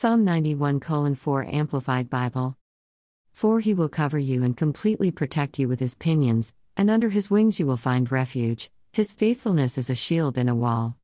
Psalm 91 4 Amplified Bible. For he will cover you and completely protect you with his pinions, and under his wings you will find refuge. His faithfulness is a shield and a wall.